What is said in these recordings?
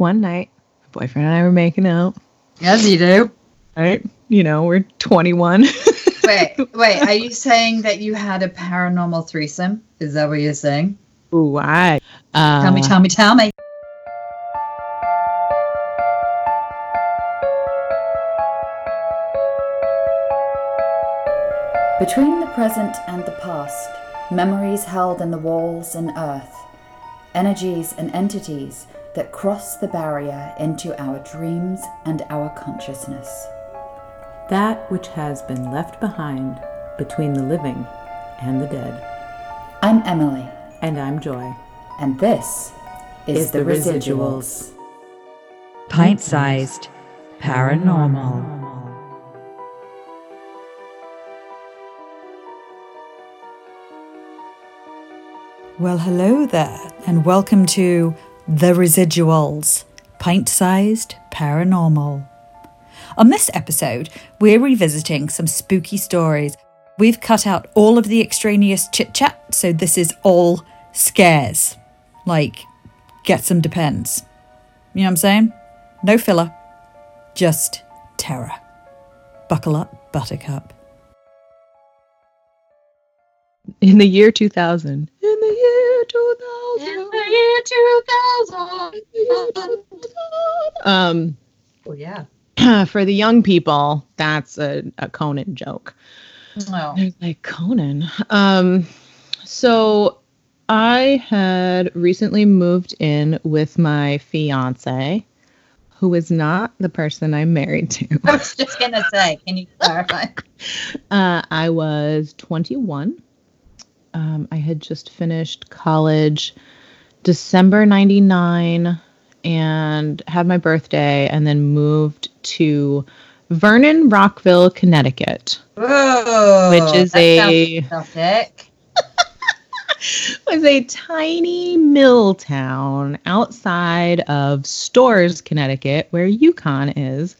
one night, my boyfriend and I were making out. As you do. Right? You know, we're 21. wait, wait. Are you saying that you had a paranormal threesome? Is that what you're saying? Ooh, I. Uh, Tell me, tell me, tell me. Between the present and the past, memories held in the walls and earth, energies and entities that cross the barrier into our dreams and our consciousness. That which has been left behind between the living and the dead. I'm Emily, And I'm Joy. and this is, the, residuals. Pint sized paranormal. Well, hello there, and welcome to The Residuals Pint Sized Paranormal. On this episode, we're revisiting some spooky stories. We've cut out all of the extraneous chit chat, so this is all scares. Like, get some depends. You know what I'm saying? No filler, just terror. Buckle up, Buttercup. in the year 2000. In the year 2000. Um, Oh yeah. for the young people, that's a, a Conan joke. Oh. There's like Conan. Um, so I had recently moved in with my fiance, who is not the person I'm married to. I was just gonna say, can you clarify? Uh, I was 21. Um, I had just finished college December 99 and had my birthday and then moved to Vernon, Rockville, Connecticut. Whoa, Which is a- was a tiny mill town outside of Storrs, Connecticut, where UConn is.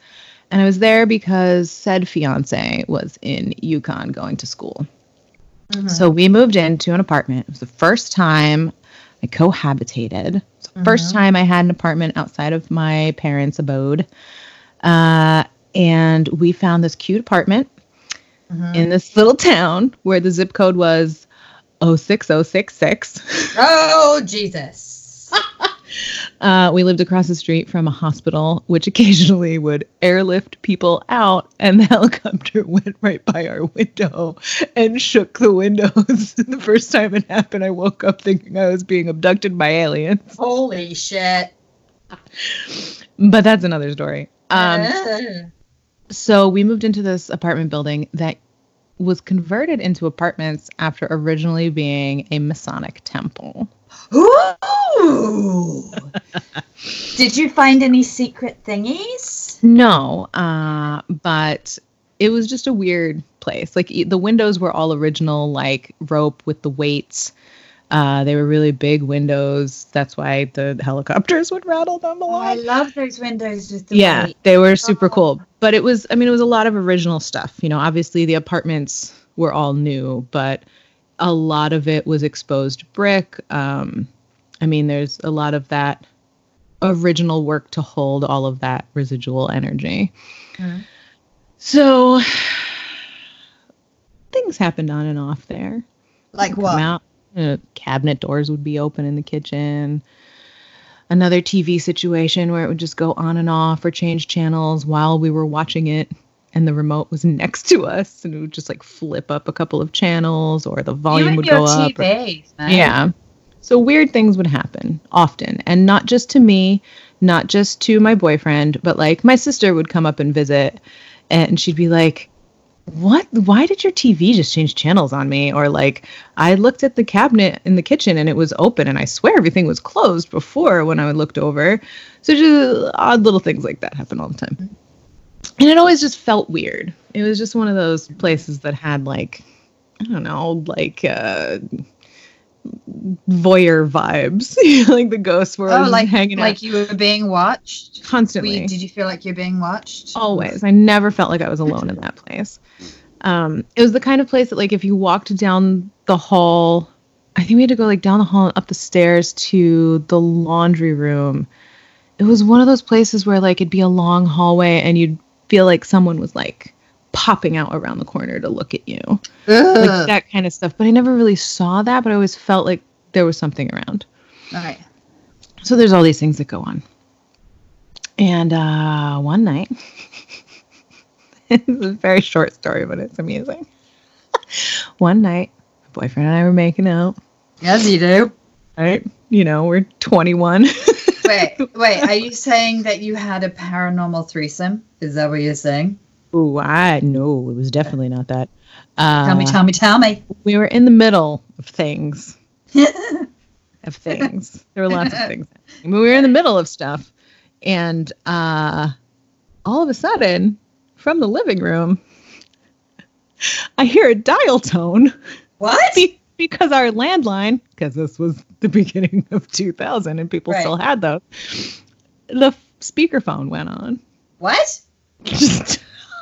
And I was there because said fiance was in UConn going to school. Mm-hmm. So we moved into an apartment. It was the first time I cohabitated. It was the first mm-hmm. time I had an apartment outside of my parents' abode. Uh, and we found this cute apartment mm-hmm. in this little town where the zip code was 06066. Oh Jesus! Uh, we lived across the street from a hospital, which occasionally would airlift people out, and the helicopter went right by our window and shook the windows. the first time it happened, I woke up thinking I was being abducted by aliens. Holy shit! But that's another story. Um, Uh, so we moved into this apartment building that was converted into apartments after originally being a Masonic temple. Ooh! Did you find any secret thingies? No, uh, but it was just a weird place. Like the windows were all original, like rope with the weights. Uh, they were really big windows. That's why the helicopters would rattle them a Oh, I love those windows with the yeah, weight. they were super Oh. cool. But it was, I mean, it was a lot of original stuff. You know, obviously the apartments were all new, but a lot of it was exposed brick. Um, I mean, there's a lot of that original work to hold all of that residual energy. Mhm. So things happened on and off there. Like what? out, uh, cabinet doors would be open in the kitchen. Another TV situation where it would just go on and off or change channels while we were watching it, and the remote was next to us, and it would just like flip up a couple of channels, or the volume would go up. or- TVs, man. yeah. So weird things would happen often, and not just to me, not just to my boyfriend, but like my sister would come up and visit, and she'd be like, "What? Why did your TV just change channels on me?" Or like, "I looked at the cabinet in the kitchen and it was open, and I swear everything was closed before when I looked over." So just odd little things like that happen all the time, and it always just felt weird. It was just one of those places that had like, I don't know, like. uh voyeur vibes. like the ghosts were Oh, like hanging like out you were being watched. constantly. Did you feel like you're being watched? Always. I never felt like I was alone in that place. Um, it was the kind of place that like if you walked down the hall, I think we had to go like down the hall and up the stairs to the laundry room. it was one of those places where like it'd be a long hallway and you'd feel like someone was like popping out around the corner to look at you. Like that kind of stuff. But I never really saw that, but I always felt like there was something around. All right. So there's all these things that go on. And uh, one night, it's a very short story, but it's amazing. one night, my boyfriend and I were making out, Yes, you do. right? You know, we're 21. Wait, wait. Are you saying that you had a paranormal threesome? Is that what you're saying? Ooh, I know it was definitely not that. Uh, Tell me, tell me, tell me. we were in the middle of things. of things. There were lots of things. happening. We were in the middle of stuff, and uh, all of a sudden, from the living room, I hear a dial tone What? be- because our landline, because this was the beginning of 2000 and people Right. still had those, the speakerphone went on. What? Just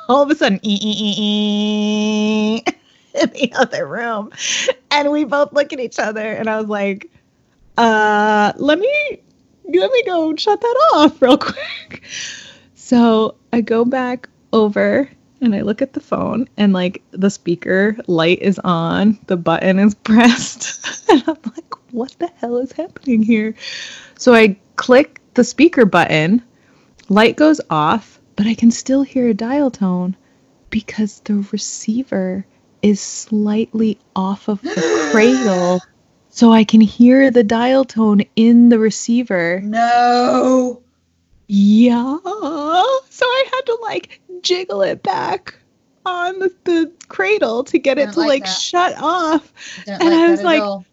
all of a sudden, in the other room. And we both look at each other, and I was like, uh, let me let me go shut that off real quick. So I go back over and I look at the phone and like the speaker light is on, the button is pressed. And I'm like, what the hell is happening here? So I click the speaker button, light goes off, but I can still hear a dial tone because the receiver is slightly off of the cradle. So I can hear the dial tone in the receiver. No. Yeah. So I had to like jiggle it back on the, the cradle to get it to like like shut off. And like I was like, all.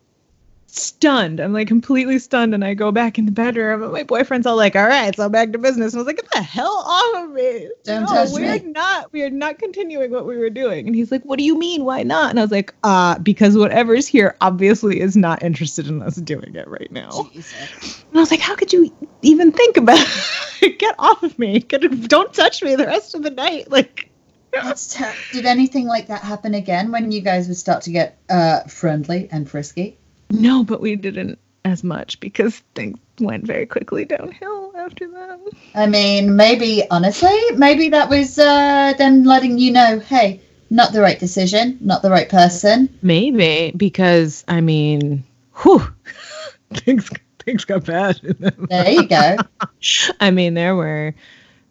Stunned. I'm like completely stunned. And I go back in the bedroom and my boyfriend's all like, all right, so back to business. And I was like, get the hell off of me. Don't no, touch we're me." not, we are not continuing what we were doing. And he's like, what do you mean? Why not? And I was like, uh, because whatever's here obviously is not interested in us doing it right now. Jesus. And I was like, how could you even think about it? Get off of me. Get, don't touch me the rest of the night. Like, Did anything like that happen again when you guys would start to get uh, friendly and frisky? No, but we didn't as much because things went very quickly downhill after that. I mean, maybe honestly, maybe that was uh, them letting you know, hey, not the right decision, not the right person. Maybe because I mean, whew, things things got bad. There you go. I mean, there were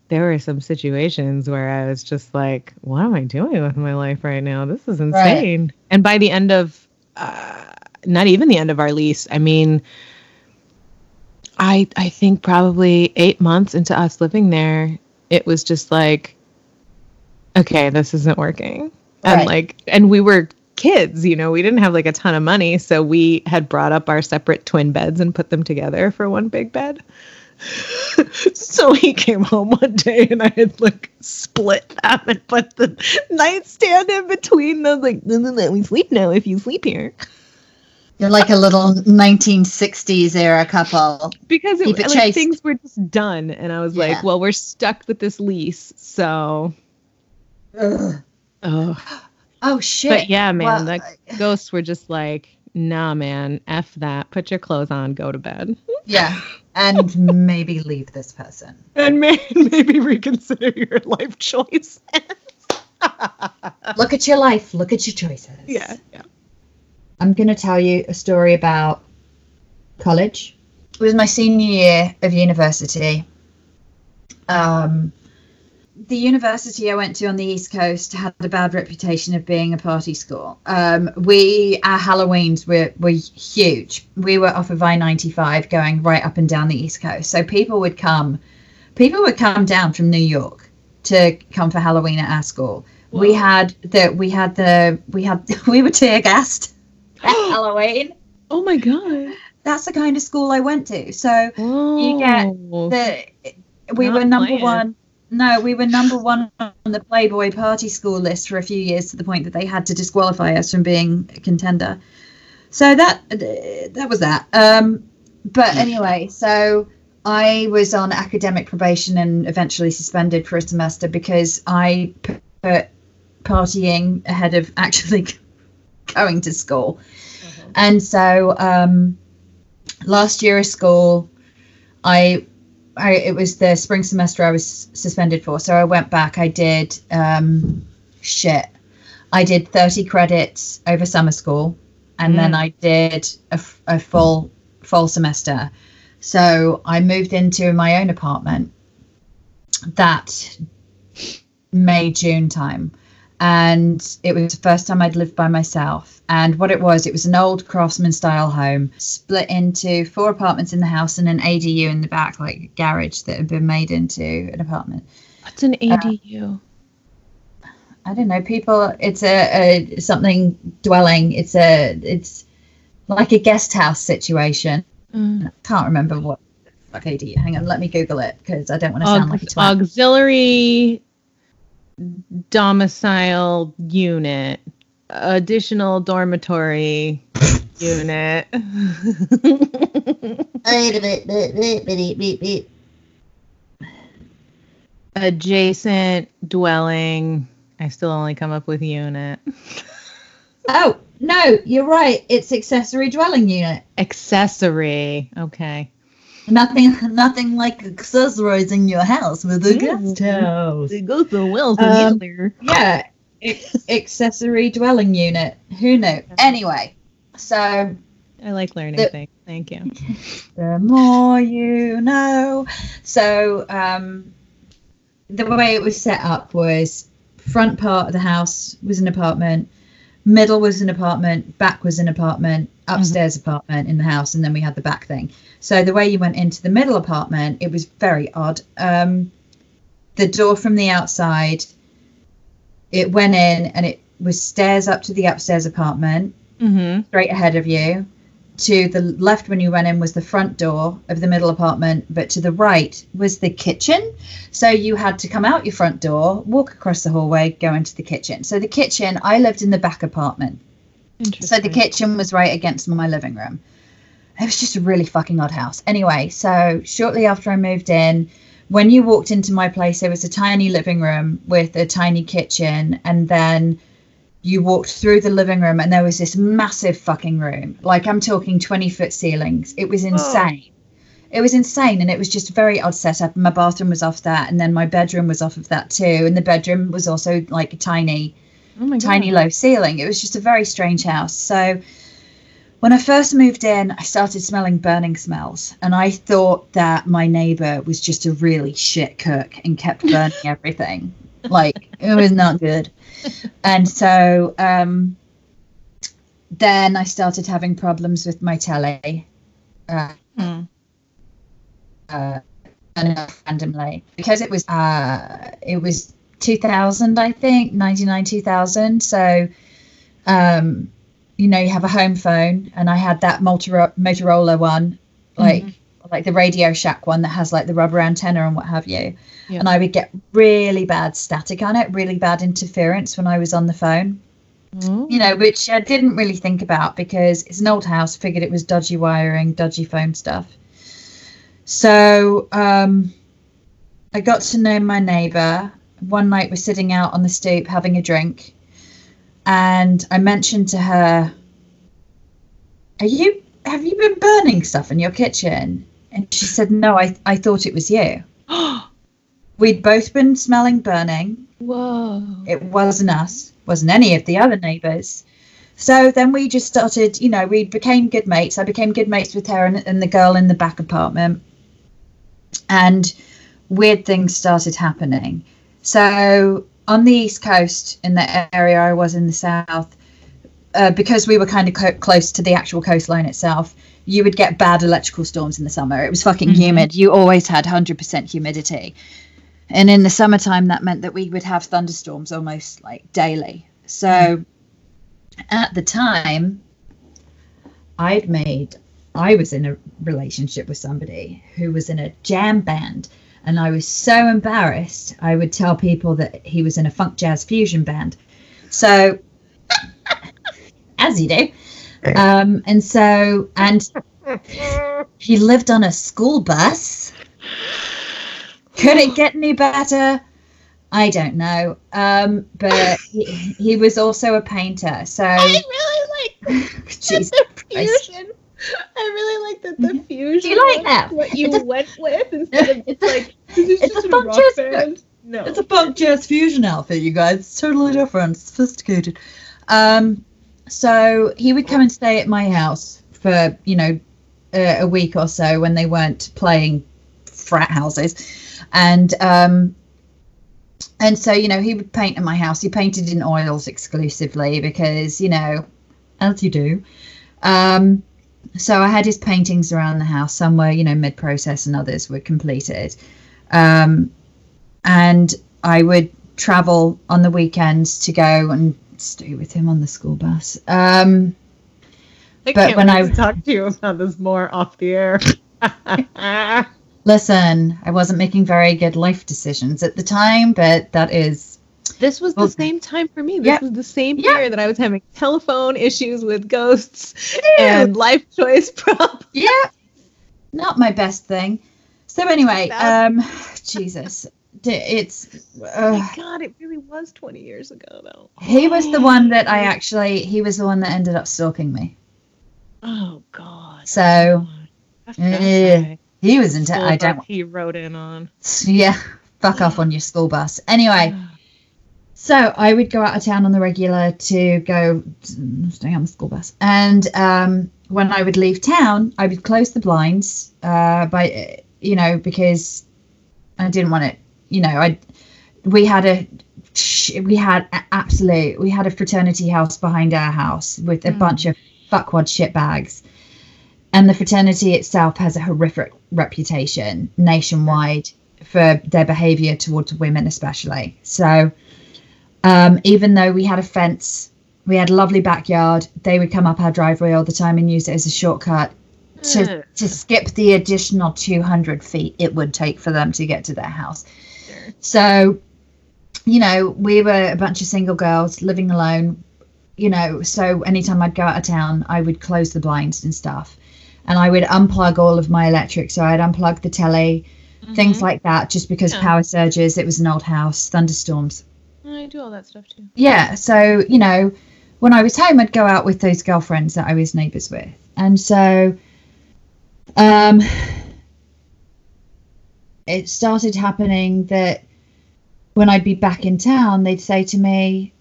there were some situations where I was just like, "What am I doing with my life right now? This is insane." And by the end of, uh, not even the end of our lease, I mean, I I think probably eight months into us living there, it was just like, okay, this isn't working, and like, and we were kids, you know, we didn't have like a ton of money, so we had brought up our separate twin beds and put them together for one big bed. so he came home one day and I had like split them and put the nightstand in between them. Like, no, no, no, we sleep now if you sleep here. You're like a little 1960s era couple. Because it, it like, things were just done. And I was Yeah. like, well, we're stuck with this lease. So, Ugh. oh. Oh, shit. But yeah, man, Well, the ghosts were just like, nah, man, F that. Put your clothes on, go to bed. Yeah. And maybe leave this person. And may- maybe reconsider your life choice. Look at your life. Look at your choices. yeah, yeah. I'm going to tell you a story about college. It was my senior year of university. Um, the university I went to on the East Coast had a bad reputation of being a party school. Um, we, our Halloweens were, were huge. We were off of I 95 going right up and down the East Coast. So people would come, people would come down from New York to come for Halloween at our school. We had the, we had the, we had, we were tear gassed Halloween. Oh my god. That's the kind of school I went to. So Oh. get the we Not were number playing. one. No, we were number one on the Playboy party school list for a few years to the point that they had to disqualify us from being a contender. So that that was that. Um, but anyway, so I was on academic probation and eventually suspended for a semester because I put partying ahead of actually going to school. And so um, last year of school, I I, it was the spring semester I was suspended for. So I went back. I did um, shit. I did 30 credits over summer school, and then I did a, a full full semester. So I moved into my own apartment that May June time, and it was the first time I'd lived by myself. And what it was, it was an old craftsman style home, split into four apartments in the house and an ADU in the back, like a garage that had been made into an apartment. What's an ADU? I don't know, people. It's a, a something dwelling. It's a it's like a guest house situation. Mm. Can't remember what fuck ADU. Hang on, let me Google it because I don't want to Aux- sound like a twat. auxiliary domicile unit, additional dormitory unit. Adjacent dwelling. I still only come up with unit. Oh no, you're right. It's accessory dwelling unit. Accessory. Okay. Nothing, nothing like accessorizing your house with a guest house. It goes so well Um. Yeah, accessory dwelling unit. Who knew? Anyway, so I like learning the- things. Thank you. the more you know. So um, the way it was set up was front part of the house was an apartment, middle was an apartment, back was an apartment, upstairs apartment in the house, and then we had the back thing. So the way you went into the middle apartment, it was very odd. Um, the door from the outside, it went in and it was stairs up to the upstairs apartment Mm-hmm. straight ahead of you. To the left when you went in was the front door of the middle apartment, but to the right was the kitchen. So you had to come out your front door, walk across the hallway, go into the kitchen. So the kitchen, I lived in the back apartment. So the kitchen was right against my living room. It was just a really fucking odd house. Anyway, so shortly after I moved in, when you walked into my place, there was a tiny living room with a tiny kitchen, and then you walked through the living room, and there was this massive fucking room. Like I'm talking 20 foot ceilings. It was oh. insane. It was insane, and it was just a very odd setup. My bathroom was off that, and then my bedroom was off of that too, and the bedroom was also like tiny oh my tiny low ceiling. It was just a very strange house. So when I first moved in, I started smelling burning smells, and I thought that my neighbor was just a really shit cook and kept burning everything. Like it was not good. And so um, then I started having problems with my telly. Uh, Hmm. uh, randomly because it was uh it was 2000 i think 99 2000 so um you know you have a home phone and i had that Motoro- motorola one like like the radio shack one that has like the rubber antenna and what have you Yeah. and i would get really bad static on it really bad interference when i was on the phone Oh. you know, which I didn't really think about because it's an old house. Figured it was dodgy wiring, dodgy phone stuff. So um, I got to know my neighbour. One night we're sitting out on the stoop having a drink, and I mentioned to her, "Are you? Have you been burning stuff in your kitchen?" And she said, "No, I I thought it was you." We'd both been smelling burning. Whoa. It wasn't us, wasn't any of the other neighbours. So then we just started, you know, we became good mates. I became good mates with her and, and the girl in the back apartment. And weird things started happening. So on the East Coast, in the area I was in the South, uh, because we were kind of co- close to the actual coastline itself, you would get bad electrical storms in the summer. It was fucking humid. You always had 100% humidity. And in the summertime, that meant that we would have thunderstorms almost like daily. So at the time, I'd made, I was in a relationship with somebody who was in a jam band. And I was so embarrassed, I would tell people that he was in a funk jazz fusion band. So, as you do. Um, and so, and he lived on a school bus. Could it get any better? I don't know. Um, but he, he was also a painter. So, I really like the fusion. I really like that the fusion. Do you like that? What you a- went with instead of It's like this is it's just a a rock jazz band. No, It's a punk jazz fusion outfit, you guys. It's totally different, sophisticated. Um, so he would come and stay at my house for you know a, a week or so when they weren't playing frat houses, and um, and so you know he would paint in my house. He painted in oils exclusively because you know, as you do. Um, so I had his paintings around the house. Some were you know mid process, and others were completed. Um, and I would travel on the weekends to go and stay with him on the school bus. Um, I but when I- talk to you about this more off the air. listen, I wasn't making very good life decisions at the time, but that is this was the same time for me. This yeah. was the same Yeah. year that I was having telephone issues with ghosts and life choice problems. yeah, not my best thing. So anyway, um, Jesus, it's. Oh Uh, my God, it really was 20 years ago, though. he was the one that I actually. He was the one that ended up stalking me. Oh God. So that he was into. I don't. He wrote in on. Yeah, fuck off on your school bus. Anyway. So I would go out of town on the regular to go stay on the school bus, and um, when I would leave town, I would close the blinds uh, by you know because I didn't want it. You know, I we had a we had a- absolute we had a fraternity house behind our house with a bunch of fuckwad shit bags. And the fraternity itself has a horrific reputation nationwide for their behavior towards women, especially. So, um, even though we had a fence, we had a lovely backyard, they would come up our driveway all the time and use it as a shortcut to, Ugh. to skip the additional 200 feet it would take for them to get to their house. So, you know, we were a bunch of single girls living alone, you know, so anytime I'd go out of town, I would close the blinds and stuff. And I would unplug all of my electric. So I'd unplug the telly, things like that, just because Yeah. power surges, it was an old house, thunderstorms. I do all that stuff too. Yeah. So, you know, when I was home, I'd go out with those girlfriends that I was neighbours with. And so, um, it started happening that when I'd be back in town, they'd say to me,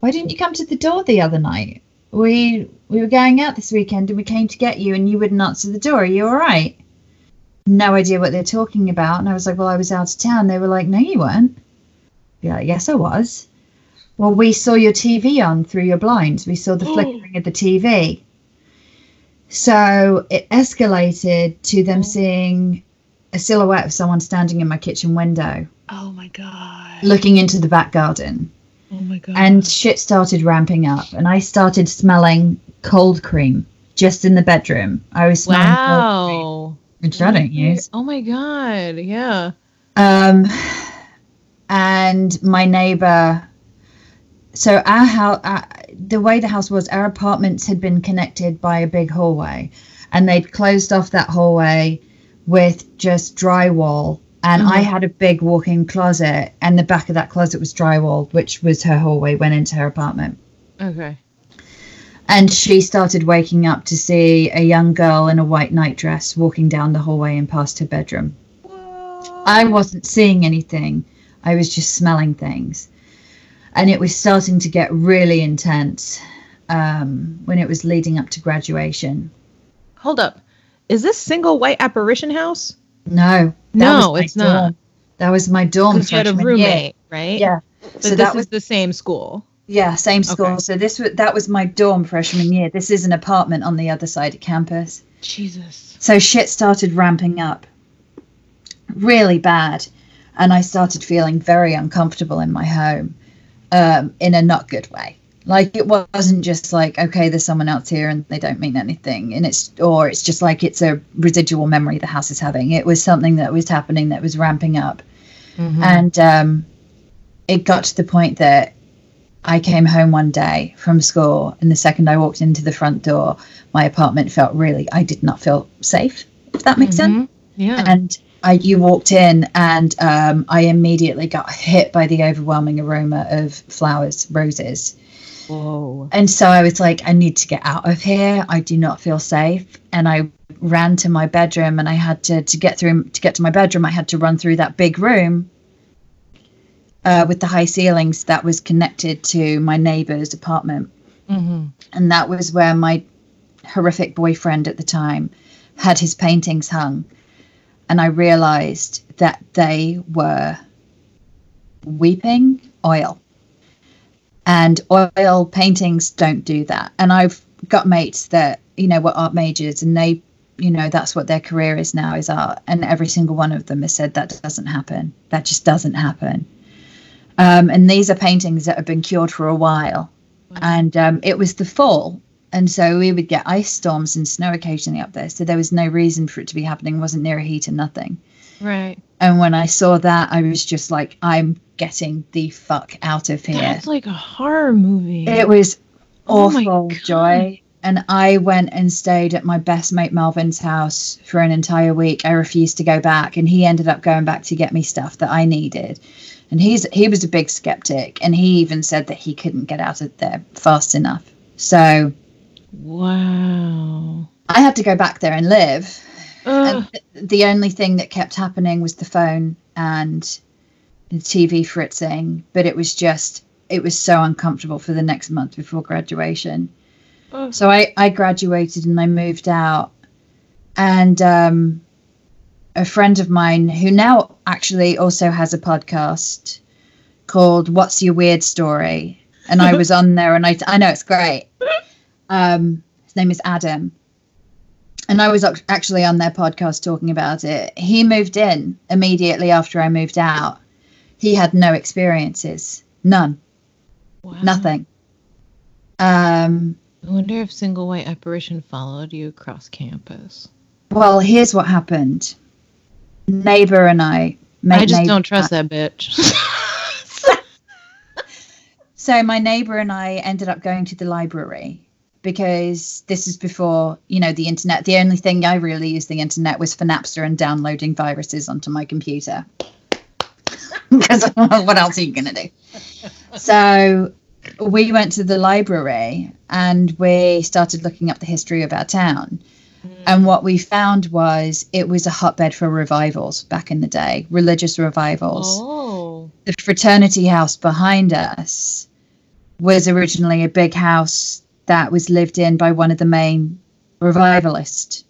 "Why didn't you come to the door the other night? We we were going out this weekend and we came to get you, and you wouldn't answer the door. Are you all right?" No idea what they're talking about, and I was like, "Well, I was out of town." They were like, "No, you weren't." Like, "Yes, I was." Well, we saw your TV on through your blinds. We saw the flickering of the TV. So it escalated to them seeing a silhouette of someone standing in my kitchen window, Oh my God. looking into the back garden. Oh my God. And shit started ramping up, and I started smelling cold cream just in the bedroom. I was smelling cold cream, wow. which I don't use. Oh my God. Yeah. Um, and my neighbor. So our house, uh, the way the house was, our apartments had been connected by a big hallway, and they'd closed off that hallway with just drywall. And I had a big walk-in closet, and the back of that closet was drywall, which was her hallway, went into her apartment. Okay. And she started waking up to see a young girl in a white nightdress walking down the hallway and past her bedroom. I wasn't seeing anything. I was just smelling things. And it was starting to get really intense um, when it was leading up to graduation. Hold up. Is this single white apparition house? No. No, it's not. dorm. That was my dorm. You had a freshman year. roommate, right? Yeah. But So this that is was the same school. yeah, same school. Okay. So this was that was my dorm freshman year. This is an apartment on the other side of campus. Jesus. So shit started ramping up really bad. And I started feeling very uncomfortable in my home um, in a not good way. Like it wasn't just like, okay, there's someone else here and they don't mean anything. And it's, or it's just like it's a residual memory the house is having. It was something that was happening that was ramping up. And um, it got to the point that I came home one day from school, and the second I walked into the front door, my apartment felt really, I did not feel safe, if that makes sense. Yeah. And I, you walked in, and um, I immediately got hit by the overwhelming aroma of flowers, roses. Whoa. And so I was like, I need to get out of here. I do not feel safe. And I ran to my bedroom and I had to to get through to get to my bedroom, I had to run through that big room uh, with the high ceilings that was connected to my neighbor's apartment. Mm-hmm. And that was where my horrific boyfriend at the time had his paintings hung. And I realized that they were weeping oil. And oil paintings don't do that. And I've got mates that, you know, were art majors and they, you know, that's what their career is now is art. And every single one of them has said that doesn't happen. That just doesn't happen. Um, and these are paintings that have been cured for a while. And um, it was the fall. And so we would get ice storms and snow occasionally up there. So there was no reason for it to be happening. It wasn't near a heater, nothing. Right. And when I saw that, I was just like, I'm getting the fuck out of here. That's like a horror movie. It was Oh awful, God. Joy. And I went and stayed at my best mate Melvin's house for an entire week. I refused to go back, and he ended up going back to get me stuff that I needed. And he's he was a big skeptic, and he even said that he couldn't get out of there fast enough. So wow. I had to go back there and live. Ugh. And th- the only thing that kept happening was the phone and the TV fritzing, but it was just it was so uncomfortable for the next month before graduation. Ugh. So I I graduated and I moved out, and um, a friend of mine who now actually also has a podcast called "What's Your Weird Story," and I was on there, and I I know it's great. Um, his name is Adam, and I was actually on their podcast talking about it. He moved in immediately after I moved out. He had no experiences, none, Wow. nothing. Um, I wonder if single white apparition followed you across campus. well, here's what happened. Neighbor and I. I just don't trust that bitch. So my neighbor and I ended up going to the library because this is before, you know, the internet. The only thing I really used the internet was for Napster and downloading viruses onto my computer. Because what else are you going to do? So we went to the library and we started looking up the history of our town. Hmm. And what we found was it was a hotbed for revivals back in the day, religious revivals oh. the fraternity house behind us was originally a big house that was lived in by one of the main revivalist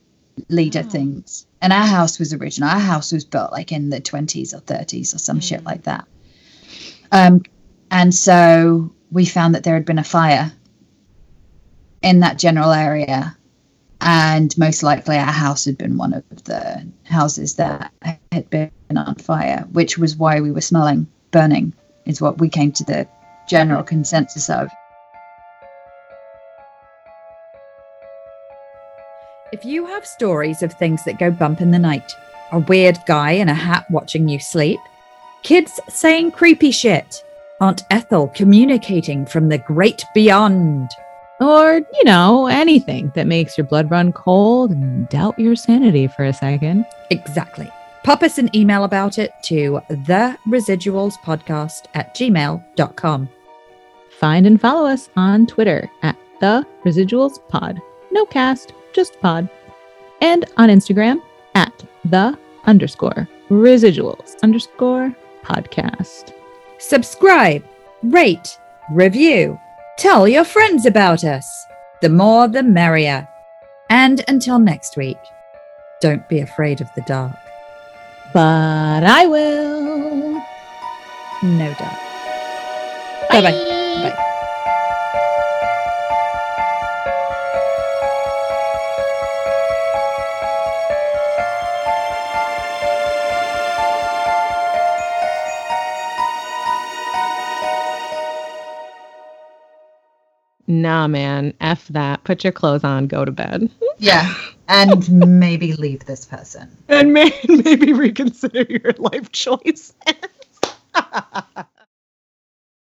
leader Oh. things. And our house was original. Our house was built like in the 20s or 30s or some shit like that. Um, and so we found that there had been a fire in that general area. And most likely our house had been one of the houses that had been on fire, which was why we were smelling burning, is what we came to the general consensus of. If you have stories of things that go bump in the night, a weird guy in a hat watching you sleep, kids saying creepy shit, Aunt Ethel communicating from the great beyond, Or, you know, anything that makes your blood run cold and doubt your sanity for a second. Exactly. Pop us an email about it to the residualspodcast at gmail.com. Find and follow us on Twitter at the residuals pod. No cast, just pod. And on Instagram at the underscore residuals underscore podcast. Subscribe, rate, review, tell your friends about us. The more, the merrier. And until next week, don't be afraid of the dark. But I will. No doubt. Bye bye. Nah, man. F that. put your clothes on, go to bed. Yeah. And maybe leave this person. And may- maybe reconsider your life choices.